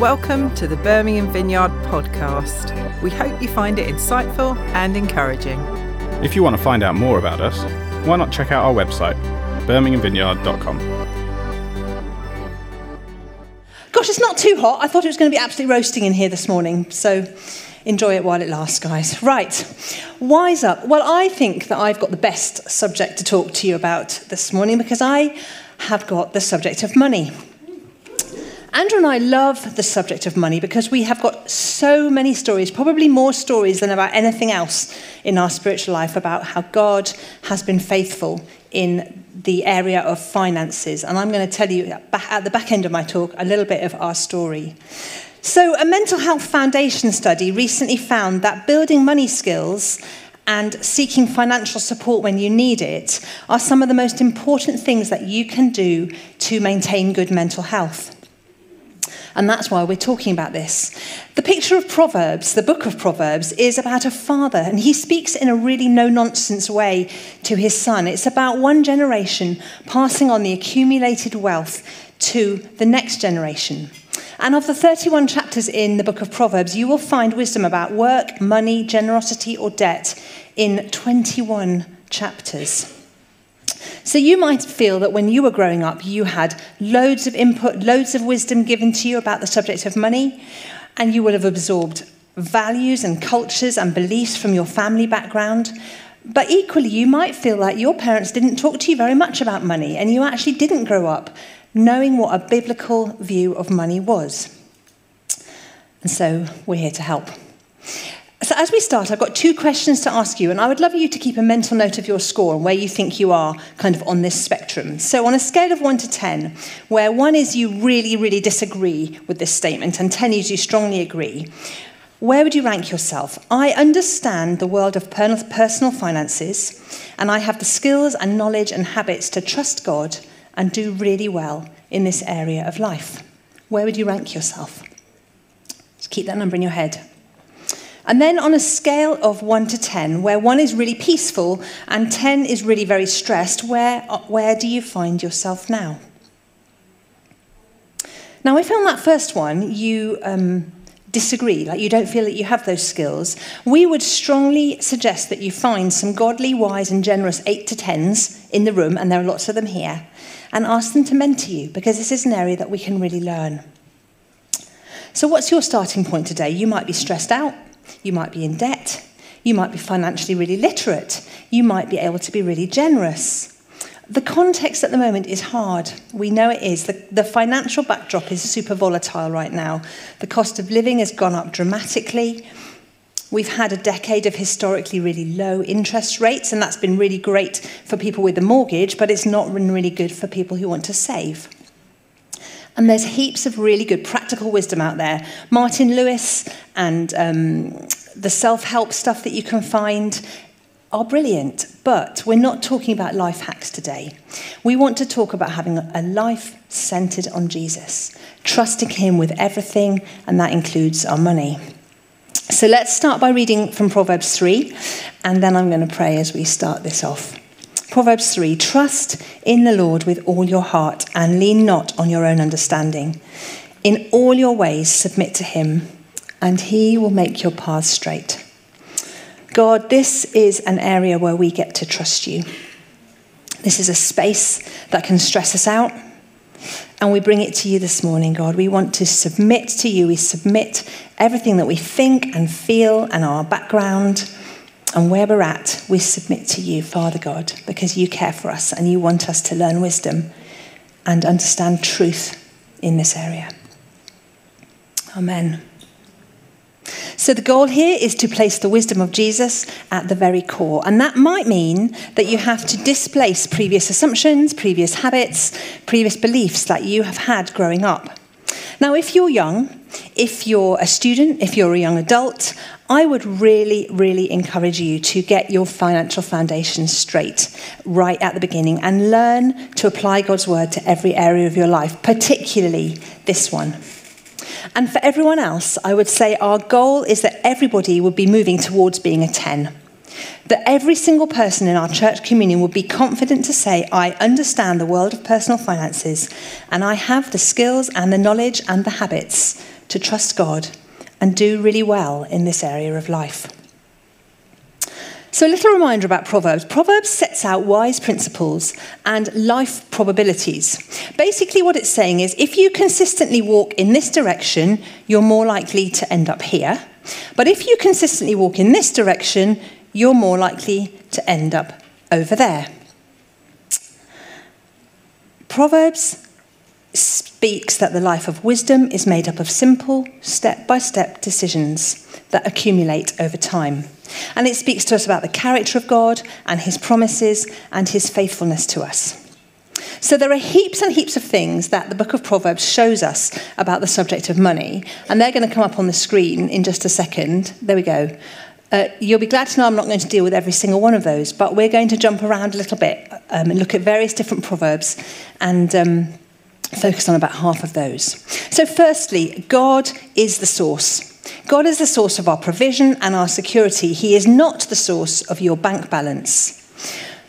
Welcome to the Birmingham Vineyard podcast. We hope you find it insightful and encouraging. If you want to find out more about us, why not check out our website, birminghamvineyard.com. Gosh, it's not too hot. I thought it was going to be absolutely roasting in here this morning. So enjoy it while it lasts, guys. Right, wise up. Well, I think that I've got the best subject to talk to you about this morning because I have got the subject of money. Andrew and I love the subject of money because we have got so many stories, probably more stories than about anything else in our spiritual life, about how God has been faithful in the area of finances. And I'm going to tell you at the back end of my talk a little bit of our story. So, a mental health foundation study recently found that building money skills and seeking financial support when you need it are some of the most important things that you can do to maintain good mental health. And that's why we're talking about this. The picture of Proverbs, the book of Proverbs, is about a father, and he speaks in a really no nonsense way to his son. It's about one generation passing on the accumulated wealth to the next generation. And of the 31 chapters in the book of Proverbs, you will find wisdom about work, money, generosity, or debt in 21 chapters. So you might feel that when you were growing up, you had loads of input, loads of wisdom given to you about the subject of money, and you would have absorbed values and cultures and beliefs from your family background. But equally, you might feel like your parents didn't talk to you very much about money, and you actually didn't grow up knowing what a biblical view of money was. And so we're here to help. So, as we start, I've got two questions to ask you, and I would love you to keep a mental note of your score and where you think you are kind of on this spectrum. So, on a scale of 1 to 10, where 1 is you really, really disagree with this statement, and 10 is you strongly agree, where would you rank yourself? I understand the world of personal finances, and I have the skills and knowledge and habits to trust God and do really well in this area of life. Where would you rank yourself? Just keep that number in your head. And then on a scale of 1 to 10, where 1 is really peaceful and 10 is really very stressed, where, where do you find yourself now? Now, if on that first one you um, disagree, like you don't feel that you have those skills, we would strongly suggest that you find some godly, wise, and generous 8 to 10s in the room, and there are lots of them here, and ask them to mentor you because this is an area that we can really learn. So, what's your starting point today? You might be stressed out. You might be in debt. You might be financially really literate. You might be able to be really generous. The context at the moment is hard. We know it is. The, the financial backdrop is super volatile right now. The cost of living has gone up dramatically. We've had a decade of historically really low interest rates, and that's been really great for people with a mortgage, but it's not been really good for people who want to save. And there's heaps of really good practical wisdom out there. Martin Lewis and um, the self help stuff that you can find are brilliant, but we're not talking about life hacks today. We want to talk about having a life centered on Jesus, trusting Him with everything, and that includes our money. So let's start by reading from Proverbs 3, and then I'm going to pray as we start this off. Proverbs 3 Trust in the Lord with all your heart and lean not on your own understanding. In all your ways, submit to him, and he will make your paths straight. God, this is an area where we get to trust you. This is a space that can stress us out. And we bring it to you this morning, God. We want to submit to you. We submit everything that we think and feel and our background and where we're at, we submit to you, Father God, because you care for us and you want us to learn wisdom and understand truth in this area. Amen. So, the goal here is to place the wisdom of Jesus at the very core. And that might mean that you have to displace previous assumptions, previous habits, previous beliefs that you have had growing up. Now, if you're young, if you're a student, if you're a young adult, I would really, really encourage you to get your financial foundation straight right at the beginning and learn to apply God's word to every area of your life, particularly this one. And for everyone else, I would say our goal is that everybody would be moving towards being a 10. that every single person in our church communion would be confident to say, I understand the world of personal finances and I have the skills and the knowledge and the habits to trust God and do really well in this area of life. So, a little reminder about Proverbs. Proverbs sets out wise principles and life probabilities. Basically, what it's saying is if you consistently walk in this direction, you're more likely to end up here. But if you consistently walk in this direction, you're more likely to end up over there. Proverbs speaks that the life of wisdom is made up of simple, step by step decisions that accumulate over time. And it speaks to us about the character of God and his promises and his faithfulness to us. So there are heaps and heaps of things that the book of Proverbs shows us about the subject of money, and they're going to come up on the screen in just a second. There we go. Uh, you'll be glad to know I'm not going to deal with every single one of those, but we're going to jump around a little bit um, and look at various different proverbs and um, focus on about half of those. So, firstly, God is the source. God is the source of our provision and our security. He is not the source of your bank balance.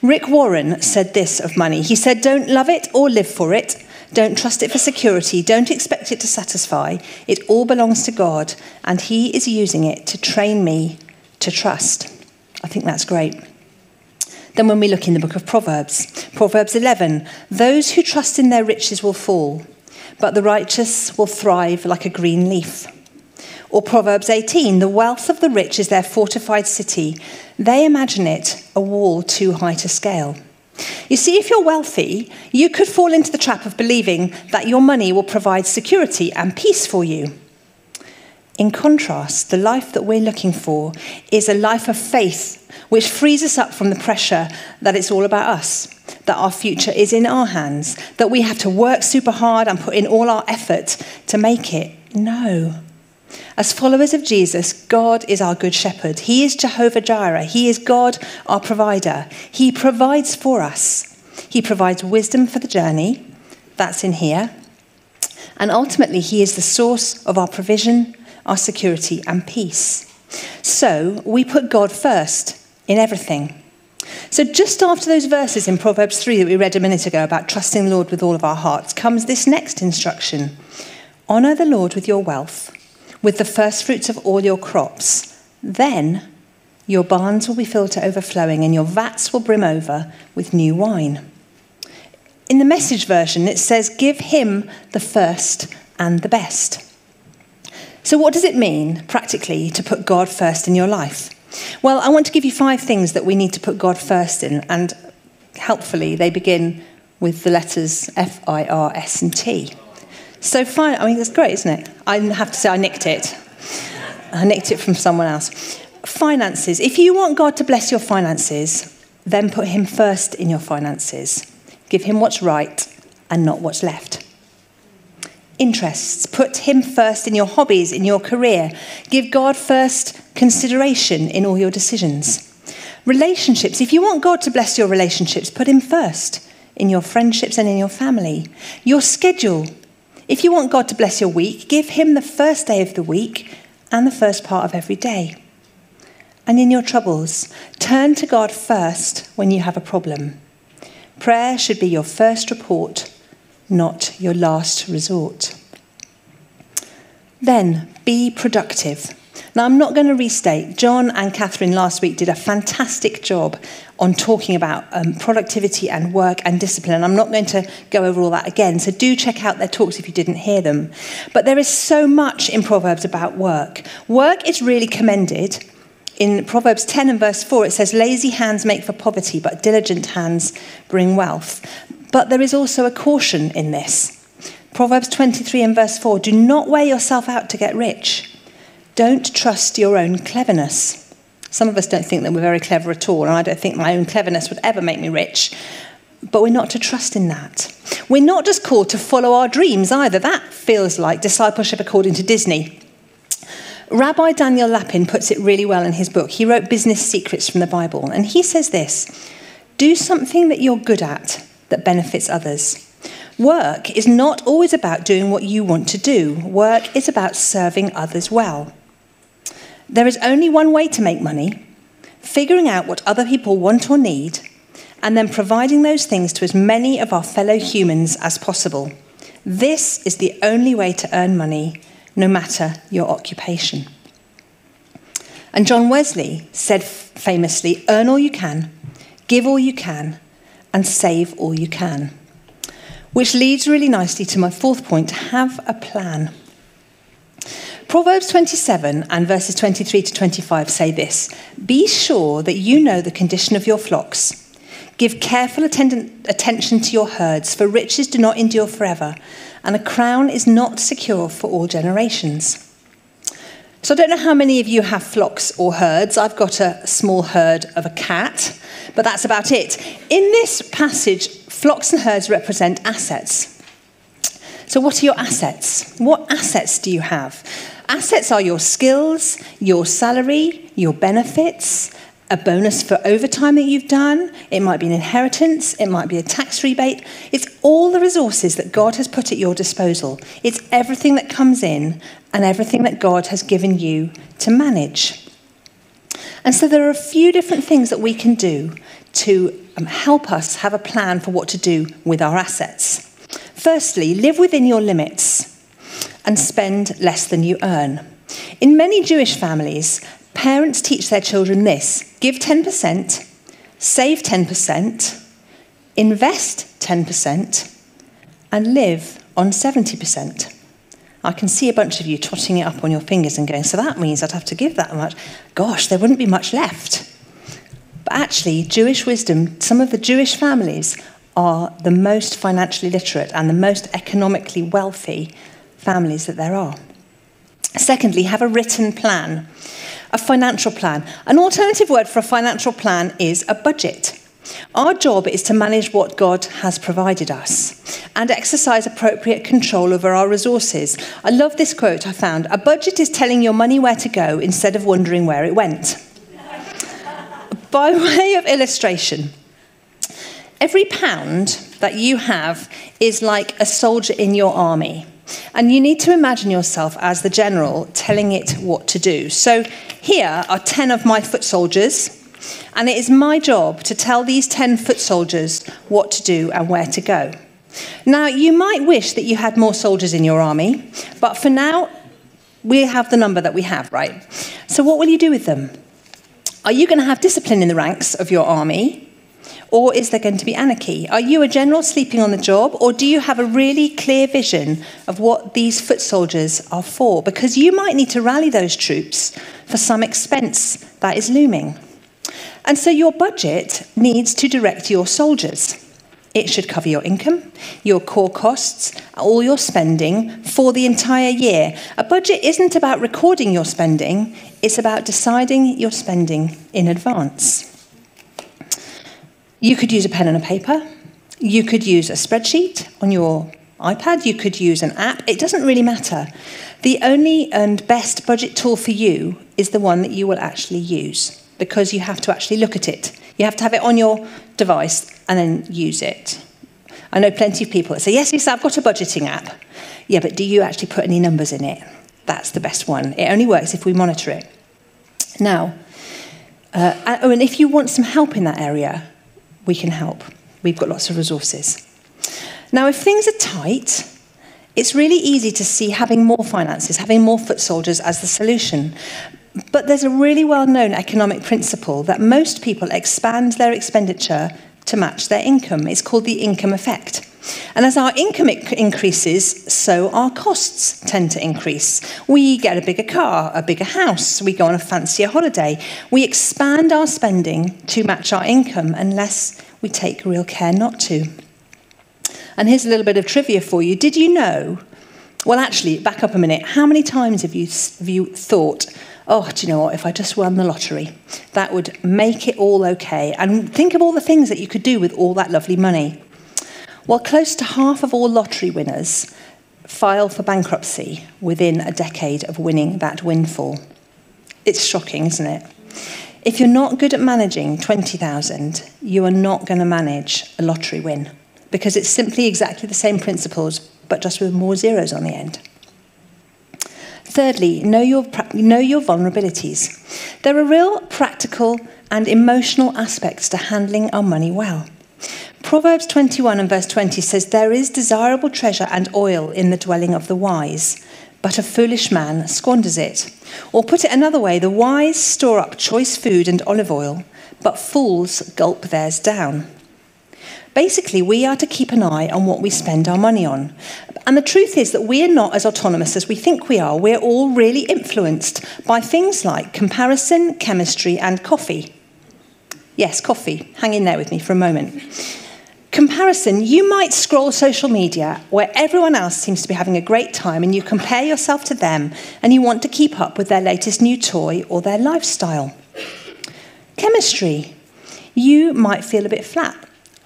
Rick Warren said this of money. He said, Don't love it or live for it. Don't trust it for security. Don't expect it to satisfy. It all belongs to God, and He is using it to train me to trust. I think that's great. Then, when we look in the book of Proverbs, Proverbs 11, those who trust in their riches will fall, but the righteous will thrive like a green leaf. Or Proverbs 18 the wealth of the rich is their fortified city. They imagine it a wall too high to scale. You see, if you're wealthy, you could fall into the trap of believing that your money will provide security and peace for you. In contrast, the life that we're looking for is a life of faith, which frees us up from the pressure that it's all about us, that our future is in our hands, that we have to work super hard and put in all our effort to make it. No. As followers of Jesus, God is our good shepherd. He is Jehovah Jireh. He is God, our provider. He provides for us. He provides wisdom for the journey. That's in here. And ultimately, He is the source of our provision, our security, and peace. So we put God first in everything. So, just after those verses in Proverbs 3 that we read a minute ago about trusting the Lord with all of our hearts, comes this next instruction Honour the Lord with your wealth with the first fruits of all your crops. Then your barns will be filled to overflowing, and your vats will brim over with new wine. In the message version, it says, Give him the first and the best. So, what does it mean practically to put God first in your life? Well, I want to give you five things that we need to put God first in, and helpfully, they begin with the letters F, I, R, S, and T. So fine, I mean, that's great, isn't it? I have to say I nicked it. I nicked it from someone else. Finances. If you want God to bless your finances, then put Him first in your finances. Give Him what's right and not what's left. Interests. Put Him first in your hobbies, in your career. Give God first consideration in all your decisions. Relationships. If you want God to bless your relationships, put Him first in your friendships and in your family. Your schedule. If you want God to bless your week, give Him the first day of the week and the first part of every day. And in your troubles, turn to God first when you have a problem. Prayer should be your first report, not your last resort. Then be productive. Now, I'm not going to restate. John and Catherine last week did a fantastic job on talking about um, productivity and work and discipline. And I'm not going to go over all that again. So do check out their talks if you didn't hear them. But there is so much in Proverbs about work. Work is really commended. In Proverbs 10 and verse 4, it says, Lazy hands make for poverty, but diligent hands bring wealth. But there is also a caution in this. Proverbs 23 and verse 4 Do not wear yourself out to get rich. Don't trust your own cleverness. Some of us don't think that we're very clever at all, and I don't think my own cleverness would ever make me rich. But we're not to trust in that. We're not just called to follow our dreams either. That feels like discipleship according to Disney. Rabbi Daniel Lapin puts it really well in his book. He wrote Business Secrets from the Bible, and he says this Do something that you're good at that benefits others. Work is not always about doing what you want to do, work is about serving others well. There is only one way to make money, figuring out what other people want or need, and then providing those things to as many of our fellow humans as possible. This is the only way to earn money, no matter your occupation. And John Wesley said famously earn all you can, give all you can, and save all you can. Which leads really nicely to my fourth point have a plan. Proverbs 27 and verses 23 to 25 say this Be sure that you know the condition of your flocks. Give careful attend- attention to your herds, for riches do not endure forever, and a crown is not secure for all generations. So I don't know how many of you have flocks or herds. I've got a small herd of a cat, but that's about it. In this passage, flocks and herds represent assets. So, what are your assets? What assets do you have? Assets are your skills, your salary, your benefits, a bonus for overtime that you've done. It might be an inheritance. It might be a tax rebate. It's all the resources that God has put at your disposal. It's everything that comes in and everything that God has given you to manage. And so there are a few different things that we can do to um, help us have a plan for what to do with our assets. Firstly, live within your limits and spend less than you earn. In many Jewish families, Parents teach their children this give 10%, save 10%, invest 10%, and live on 70%. I can see a bunch of you totting it up on your fingers and going, so that means I'd have to give that much. Gosh, there wouldn't be much left. But actually, Jewish wisdom, some of the Jewish families are the most financially literate and the most economically wealthy families that there are. Secondly, have a written plan a financial plan. An alternative word for a financial plan is a budget. Our job is to manage what God has provided us and exercise appropriate control over our resources. I love this quote I found A budget is telling your money where to go instead of wondering where it went. By way of illustration, every pound that you have is like a soldier in your army. And you need to imagine yourself as the general telling it what to do. So here are 10 of my foot soldiers, and it is my job to tell these 10 foot soldiers what to do and where to go. Now, you might wish that you had more soldiers in your army, but for now, we have the number that we have, right? So, what will you do with them? Are you going to have discipline in the ranks of your army? Or is there going to be anarchy? Are you a general sleeping on the job? Or do you have a really clear vision of what these foot soldiers are for? Because you might need to rally those troops for some expense that is looming. And so your budget needs to direct your soldiers. It should cover your income, your core costs, all your spending for the entire year. A budget isn't about recording your spending, it's about deciding your spending in advance. You could use a pen and a paper. You could use a spreadsheet on your iPad. You could use an app. It doesn't really matter. The only and best budget tool for you is the one that you will actually use because you have to actually look at it. You have to have it on your device and then use it. I know plenty of people that say, Yes, yes, I've got a budgeting app. Yeah, but do you actually put any numbers in it? That's the best one. It only works if we monitor it. Now, uh, oh, and if you want some help in that area, we can help. We've got lots of resources. Now, if things are tight, it's really easy to see having more finances, having more foot soldiers as the solution. But there's a really well known economic principle that most people expand their expenditure to match their income. It's called the income effect. And as our income increases, so our costs tend to increase. We get a bigger car, a bigger house, we go on a fancier holiday. We expand our spending to match our income unless we take real care not to. And here's a little bit of trivia for you. Did you know? Well, actually, back up a minute. How many times have you, have you thought, oh, do you know what, if I just won the lottery, that would make it all okay? And think of all the things that you could do with all that lovely money. Well, close to half of all lottery winners file for bankruptcy within a decade of winning that windfall. It's shocking, isn't it? If you're not good at managing 20,000, you are not going to manage a lottery win because it's simply exactly the same principles but just with more zeros on the end. Thirdly, know your, know your vulnerabilities. There are real practical and emotional aspects to handling our money well. Proverbs 21 and verse 20 says, There is desirable treasure and oil in the dwelling of the wise, but a foolish man squanders it. Or put it another way, the wise store up choice food and olive oil, but fools gulp theirs down. Basically, we are to keep an eye on what we spend our money on. And the truth is that we are not as autonomous as we think we are. We're all really influenced by things like comparison, chemistry, and coffee. Yes, coffee. Hang in there with me for a moment. Comparison, you might scroll social media where everyone else seems to be having a great time and you compare yourself to them and you want to keep up with their latest new toy or their lifestyle. Chemistry, you might feel a bit flat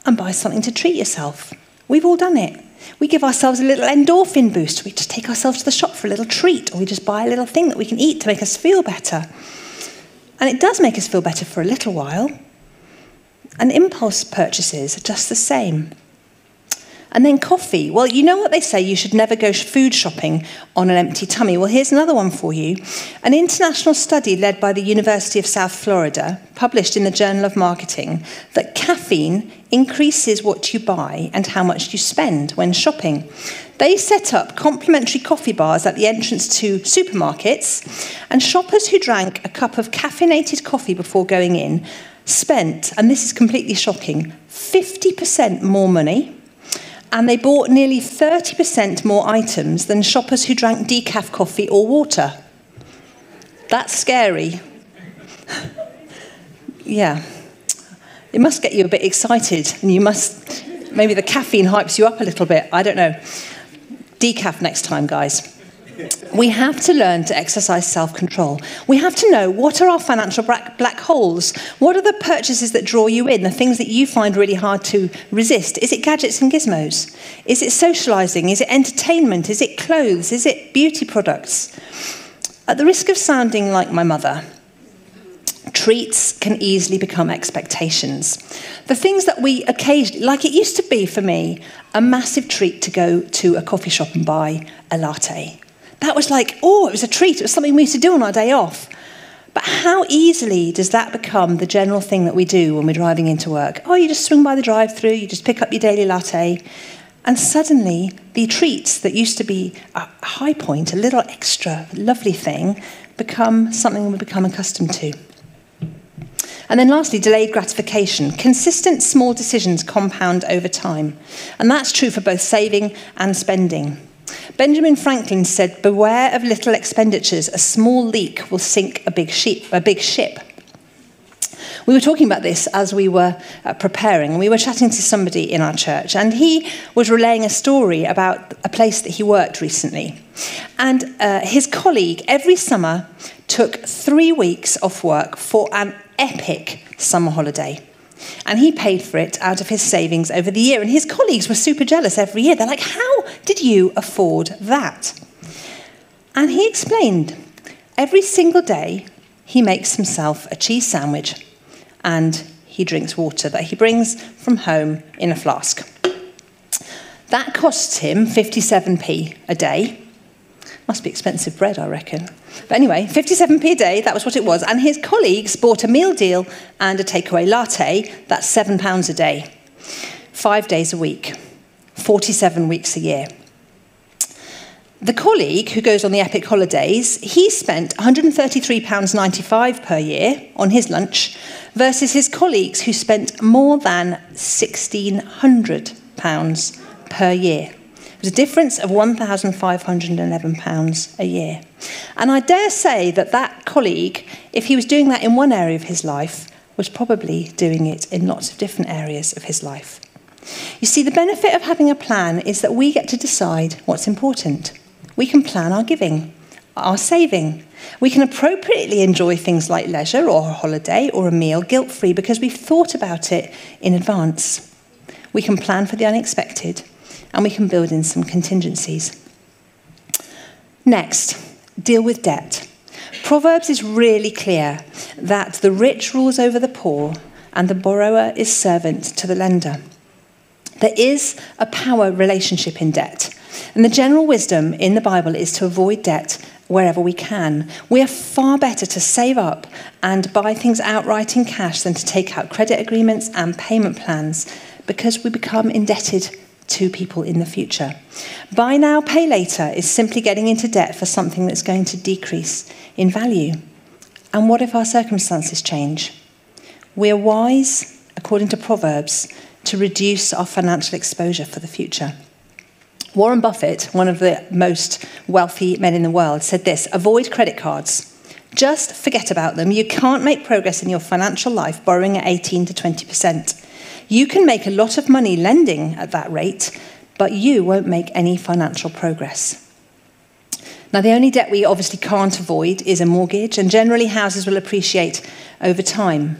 and buy something to treat yourself. We've all done it. We give ourselves a little endorphin boost. We just take ourselves to the shop for a little treat, or we just buy a little thing that we can eat to make us feel better. And it does make us feel better for a little while. And impulse purchases are just the same. And then coffee. Well, you know what they say, you should never go food shopping on an empty tummy. Well, here's another one for you. An international study led by the University of South Florida, published in the Journal of Marketing, that caffeine increases what you buy and how much you spend when shopping. They set up complimentary coffee bars at the entrance to supermarkets, and shoppers who drank a cup of caffeinated coffee before going in spent, and this is completely shocking, 50% more money and they bought nearly 30% more items than shoppers who drank decaf coffee or water. That's scary. yeah. It must get you a bit excited, and you must, maybe the caffeine hypes you up a little bit. I don't know. Decaf next time, guys. We have to learn to exercise self control. We have to know what are our financial black holes? What are the purchases that draw you in, the things that you find really hard to resist? Is it gadgets and gizmos? Is it socializing? Is it entertainment? Is it clothes? Is it beauty products? At the risk of sounding like my mother, treats can easily become expectations. The things that we occasionally, like it used to be for me, a massive treat to go to a coffee shop and buy a latte that was like, oh, it was a treat. It was something we used to do on our day off. But how easily does that become the general thing that we do when we're driving into work? Oh, you just swing by the drive through, you just pick up your daily latte, and suddenly the treats that used to be a high point, a little extra lovely thing, become something we become accustomed to. And then lastly, delayed gratification. Consistent small decisions compound over time. And that's true for both saving and spending. Benjamin Franklin said, Beware of little expenditures. A small leak will sink a big, ship, a big ship. We were talking about this as we were uh, preparing, and we were chatting to somebody in our church, and he was relaying a story about a place that he worked recently. And uh, his colleague, every summer, took three weeks off work for an epic summer holiday. And he paid for it out of his savings over the year. And his colleagues were super jealous every year. They're like, How did you afford that? And he explained every single day he makes himself a cheese sandwich and he drinks water that he brings from home in a flask. That costs him 57p a day. Must be expensive bread, I reckon. But anyway, 57p a day, that was what it was. And his colleagues bought a meal deal and a takeaway latte, that's £7 a day. Five days a week, 47 weeks a year. The colleague who goes on the epic holidays, he spent £133.95 per year on his lunch versus his colleagues who spent more than £1,600 per year was a difference of £1,511 a year. And I dare say that that colleague, if he was doing that in one area of his life, was probably doing it in lots of different areas of his life. You see, the benefit of having a plan is that we get to decide what's important. We can plan our giving, our saving. We can appropriately enjoy things like leisure or a holiday or a meal guilt free because we've thought about it in advance. We can plan for the unexpected and we can build in some contingencies. Next, deal with debt. Proverbs is really clear that the rich rules over the poor and the borrower is servant to the lender. There is a power relationship in debt. And the general wisdom in the Bible is to avoid debt wherever we can. We are far better to save up and buy things outright in cash than to take out credit agreements and payment plans because we become indebted to people in the future. Buy now, pay later is simply getting into debt for something that's going to decrease in value. And what if our circumstances change? We're wise, according to Proverbs, to reduce our financial exposure for the future. Warren Buffett, one of the most wealthy men in the world, said this avoid credit cards. Just forget about them. You can't make progress in your financial life borrowing at 18 to 20%. You can make a lot of money lending at that rate, but you won't make any financial progress. Now, the only debt we obviously can't avoid is a mortgage, and generally houses will appreciate over time.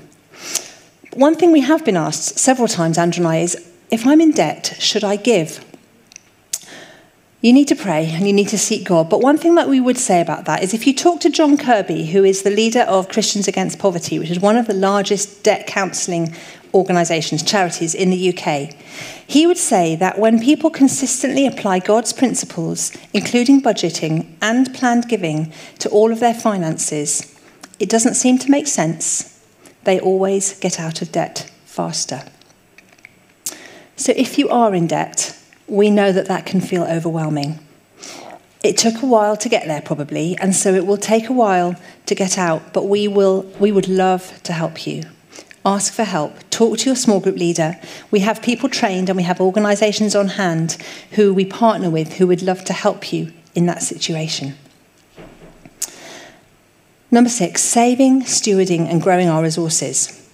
One thing we have been asked several times, Andrew and I, is if I'm in debt, should I give? You need to pray and you need to seek God. But one thing that we would say about that is if you talk to John Kirkby, who is the leader of Christians Against Poverty, which is one of the largest debt counselling organisations, charities in the UK, he would say that when people consistently apply God's principles, including budgeting and planned giving, to all of their finances, it doesn't seem to make sense. They always get out of debt faster. So if you are in debt, we know that that can feel overwhelming. It took a while to get there, probably, and so it will take a while to get out, but we, will, we would love to help you. Ask for help. Talk to your small group leader. We have people trained and we have organisations on hand who we partner with who would love to help you in that situation. Number six, saving, stewarding, and growing our resources.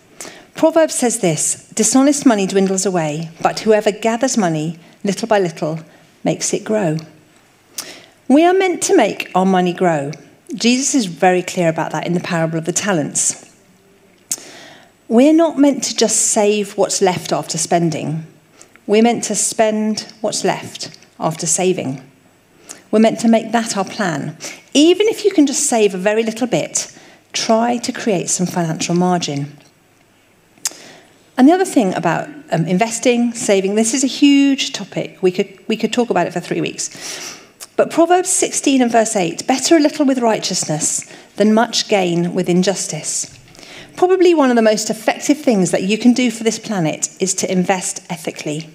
Proverbs says this dishonest money dwindles away, but whoever gathers money little by little, makes it grow. We are meant to make our money grow. Jesus is very clear about that in the parable of the talents. We're not meant to just save what's left after spending. We're meant to spend what's left after saving. We're meant to make that our plan. Even if you can just save a very little bit, try to create some financial margin. And the other thing about um, investing, saving, this is a huge topic. We could, we could talk about it for three weeks. But Proverbs 16 and verse 8 better a little with righteousness than much gain with injustice. Probably one of the most effective things that you can do for this planet is to invest ethically.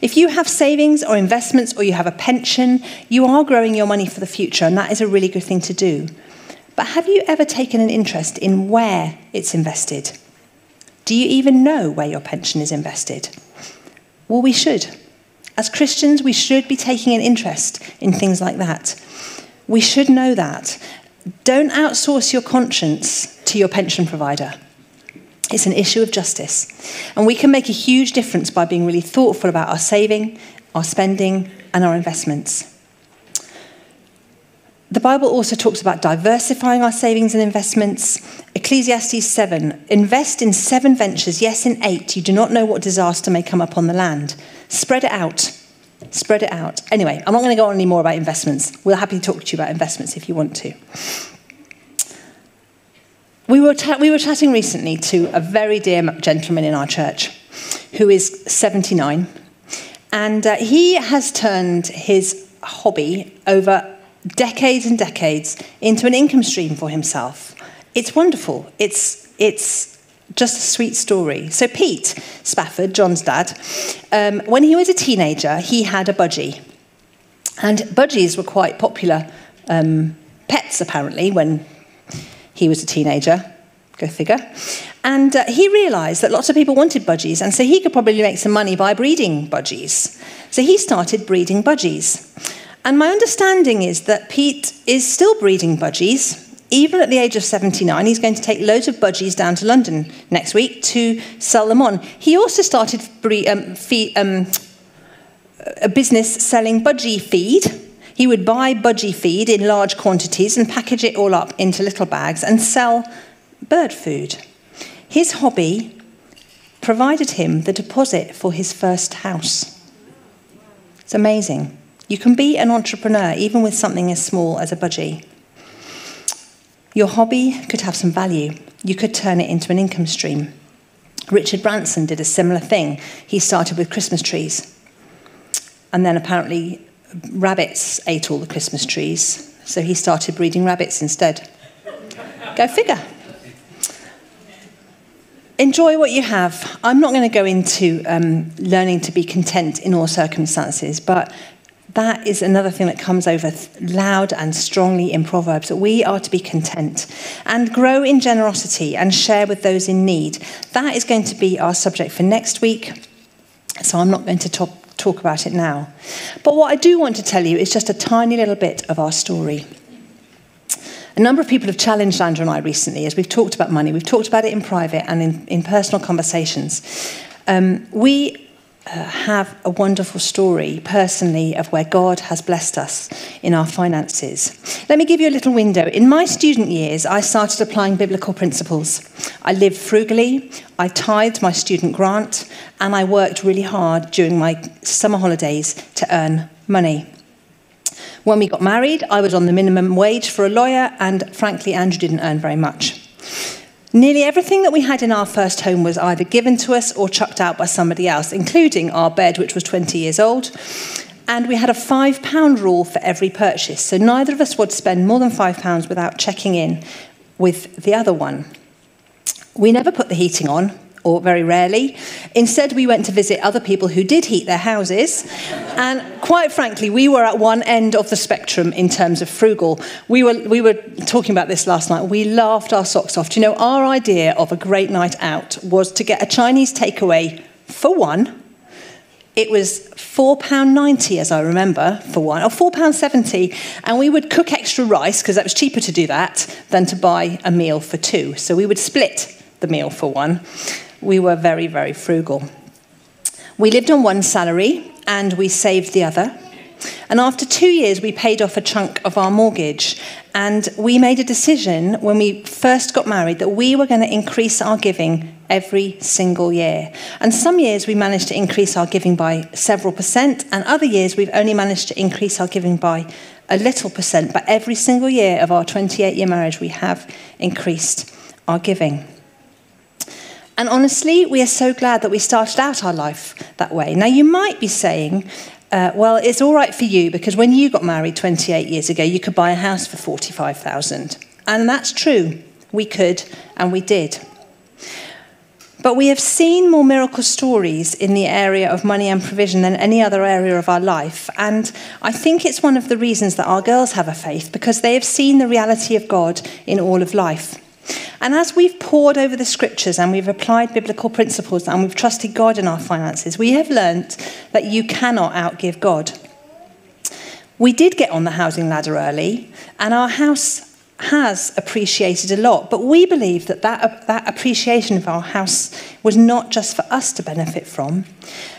If you have savings or investments or you have a pension, you are growing your money for the future, and that is a really good thing to do. But have you ever taken an interest in where it's invested? Do you even know where your pension is invested? Well, we should. As Christians, we should be taking an interest in things like that. We should know that. Don't outsource your conscience to your pension provider. It's an issue of justice. And we can make a huge difference by being really thoughtful about our saving, our spending, and our investments. The Bible also talks about diversifying our savings and investments. Ecclesiastes 7 Invest in seven ventures, yes, in eight. You do not know what disaster may come upon the land. Spread it out. Spread it out. Anyway, I'm not going to go on any more about investments. We're happy to talk to you about investments if you want to. We were, ta- we were chatting recently to a very dear gentleman in our church who is 79, and uh, he has turned his hobby over decades and decades into an income stream for himself. It's wonderful. It's, it's just a sweet story. So, Pete Spafford, John's dad, um, when he was a teenager, he had a budgie. And budgies were quite popular um, pets, apparently, when he was a teenager. Go figure. And uh, he realised that lots of people wanted budgies, and so he could probably make some money by breeding budgies. So he started breeding budgies. And my understanding is that Pete is still breeding budgies. Even at the age of 79, he's going to take loads of budgies down to London next week to sell them on. He also started um, um, a business selling budgie feed. He would buy budgie feed in large quantities and package it all up into little bags and sell bird food. His hobby provided him the deposit for his first house. It's amazing. You can be an entrepreneur even with something as small as a budgie. Your hobby could have some value. You could turn it into an income stream. Richard Branson did a similar thing. He started with Christmas trees. And then apparently rabbits ate all the Christmas trees. so he started breeding rabbits instead. Go figure. Enjoy what you have. I'm not going to go into um, learning to be content in all circumstances, but that is another thing that comes over loud and strongly in Proverbs we are to be content and grow in generosity and share with those in need. That is going to be our subject for next week, so I'm not going to talk, talk about it now. But what I do want to tell you is just a tiny little bit of our story. A number of people have challenged Andrew and I recently as we've talked about money. We've talked about it in private and in, in personal conversations. Um, we uh, have a wonderful story personally of where God has blessed us in our finances. Let me give you a little window. In my student years, I started applying biblical principles. I lived frugally, I tithed my student grant, and I worked really hard during my summer holidays to earn money. When we got married, I was on the minimum wage for a lawyer, and frankly, Andrew didn't earn very much. Nearly everything that we had in our first home was either given to us or chucked out by somebody else, including our bed, which was 20 years old. And we had a £5 rule for every purchase. So neither of us would spend more than £5 without checking in with the other one. We never put the heating on, or very rarely. Instead, we went to visit other people who did heat their houses. And quite frankly, we were at one end of the spectrum in terms of frugal. We were, we were talking about this last night. We laughed our socks off. Do you know, our idea of a great night out was to get a Chinese takeaway for one. It was £4.90, as I remember, for one, or £4.70. And we would cook extra rice, because that was cheaper to do that than to buy a meal for two. So we would split the meal for one we were very, very frugal. We lived on one salary and we saved the other. And after two years, we paid off a chunk of our mortgage. And we made a decision when we first got married that we were going to increase our giving every single year. And some years we managed to increase our giving by several percent, and other years we've only managed to increase our giving by a little percent. But every single year of our 28 year marriage, we have increased our giving. And honestly, we are so glad that we started out our life that way. Now, you might be saying, uh, well, it's all right for you because when you got married 28 years ago, you could buy a house for 45,000. And that's true. We could, and we did. But we have seen more miracle stories in the area of money and provision than any other area of our life. And I think it's one of the reasons that our girls have a faith because they have seen the reality of God in all of life. And as we've pored over the scriptures and we've applied biblical principles and we've trusted God in our finances, we have learnt that you cannot outgive God. We did get on the housing ladder early, and our house has appreciated a lot, but we believe that, that that appreciation of our house was not just for us to benefit from.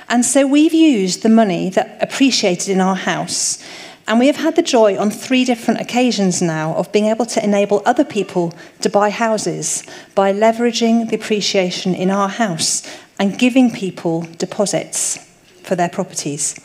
And so we've used the money that appreciated in our house and we have had the joy on three different occasions now of being able to enable other people to buy houses by leveraging the appreciation in our house and giving people deposits for their properties.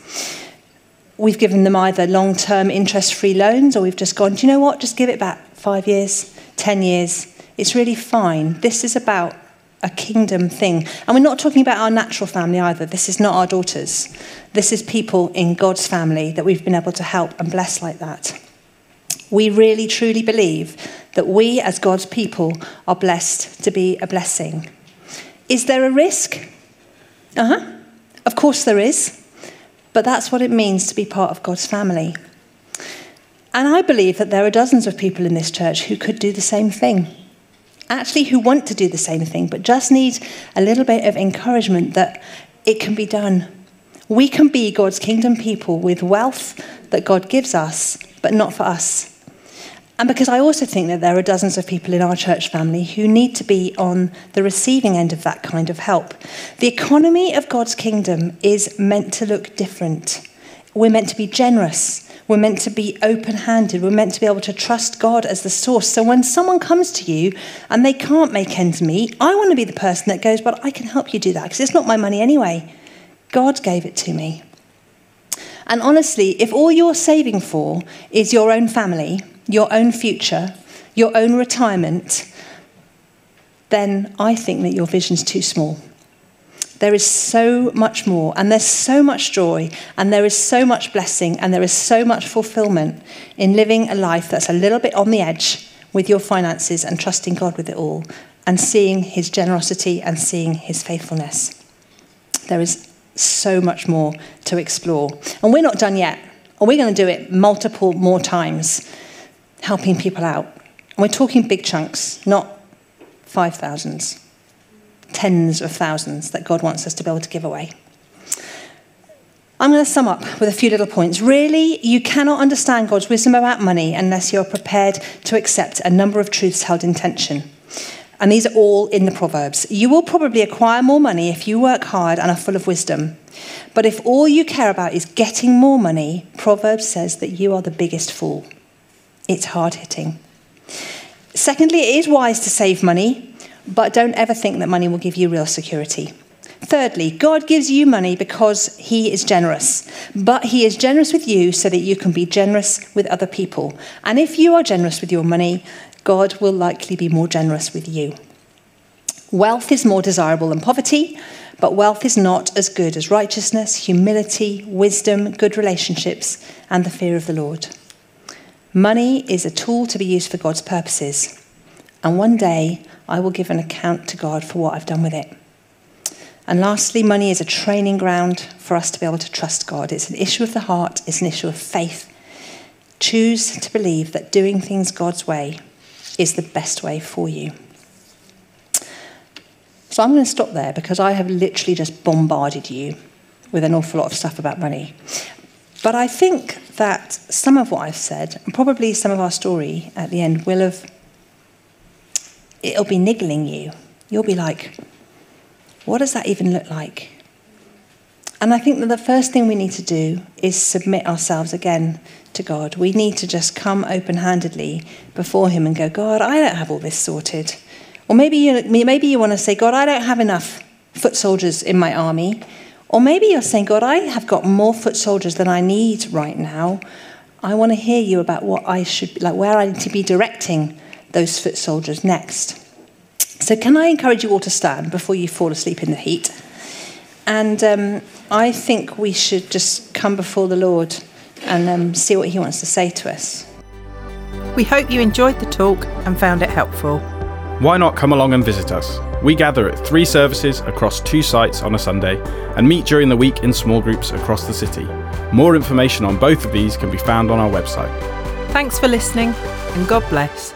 We've given them either long term interest free loans or we've just gone, do you know what? Just give it back five years, 10 years. It's really fine. This is about a kingdom thing. And we're not talking about our natural family either. This is not our daughters. This is people in God's family that we've been able to help and bless like that. We really truly believe that we, as God's people, are blessed to be a blessing. Is there a risk? Uh huh. Of course there is. But that's what it means to be part of God's family. And I believe that there are dozens of people in this church who could do the same thing actually who want to do the same thing, but just need a little bit of encouragement that it can be done. We can be God's kingdom people with wealth that God gives us, but not for us. And because I also think that there are dozens of people in our church family who need to be on the receiving end of that kind of help. The economy of God's kingdom is meant to look different. We're meant to be generous. We're meant to be open handed. We're meant to be able to trust God as the source. So when someone comes to you and they can't make ends meet, I want to be the person that goes, Well, I can help you do that because it's not my money anyway. God gave it to me. And honestly, if all you're saving for is your own family, your own future, your own retirement, then I think that your vision's too small. There is so much more, and there's so much joy, and there is so much blessing, and there is so much fulfillment in living a life that's a little bit on the edge with your finances and trusting God with it all, and seeing His generosity and seeing His faithfulness. There is so much more to explore. And we're not done yet, and we're going to do it multiple more times, helping people out. And we're talking big chunks, not five thousands tens of thousands that God wants us to be able to give away. I'm going to sum up with a few little points. Really, you cannot understand God's wisdom about money unless you're prepared to accept a number of truths held in tension. And these are all in the Proverbs. You will probably acquire more money if you work hard and are full of wisdom. But if all you care about is getting more money, Proverbs says that you are the biggest fool. It's hard hitting. Secondly, it is wise to save money but don't ever think that money will give you real security. Thirdly, God gives you money because He is generous, but He is generous with you so that you can be generous with other people. And if you are generous with your money, God will likely be more generous with you. Wealth is more desirable than poverty, but wealth is not as good as righteousness, humility, wisdom, good relationships, and the fear of the Lord. Money is a tool to be used for God's purposes. And one day, I will give an account to God for what I've done with it. And lastly, money is a training ground for us to be able to trust God. It's an issue of the heart, it's an issue of faith. Choose to believe that doing things God's way is the best way for you. So I'm going to stop there because I have literally just bombarded you with an awful lot of stuff about money. But I think that some of what I've said, and probably some of our story at the end, will have it'll be niggling you. You'll be like, what does that even look like? And I think that the first thing we need to do is submit ourselves again to God. We need to just come open handedly before Him and go, God, I don't have all this sorted. Or maybe you, maybe you want to say, God, I don't have enough foot soldiers in my army. Or maybe you're saying, God, I have got more foot soldiers than I need right now. I want to hear you about what I should, like where I need to be directing those foot soldiers next. So, can I encourage you all to stand before you fall asleep in the heat? And um, I think we should just come before the Lord and um, see what He wants to say to us. We hope you enjoyed the talk and found it helpful. Why not come along and visit us? We gather at three services across two sites on a Sunday and meet during the week in small groups across the city. More information on both of these can be found on our website. Thanks for listening and God bless.